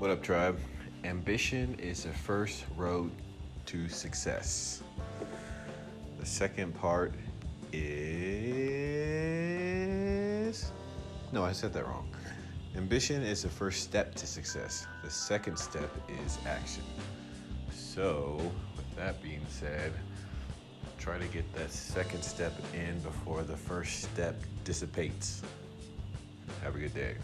What up, tribe? Ambition is the first road to success. The second part is. No, I said that wrong. Ambition is the first step to success. The second step is action. So, with that being said, try to get that second step in before the first step dissipates. Have a good day.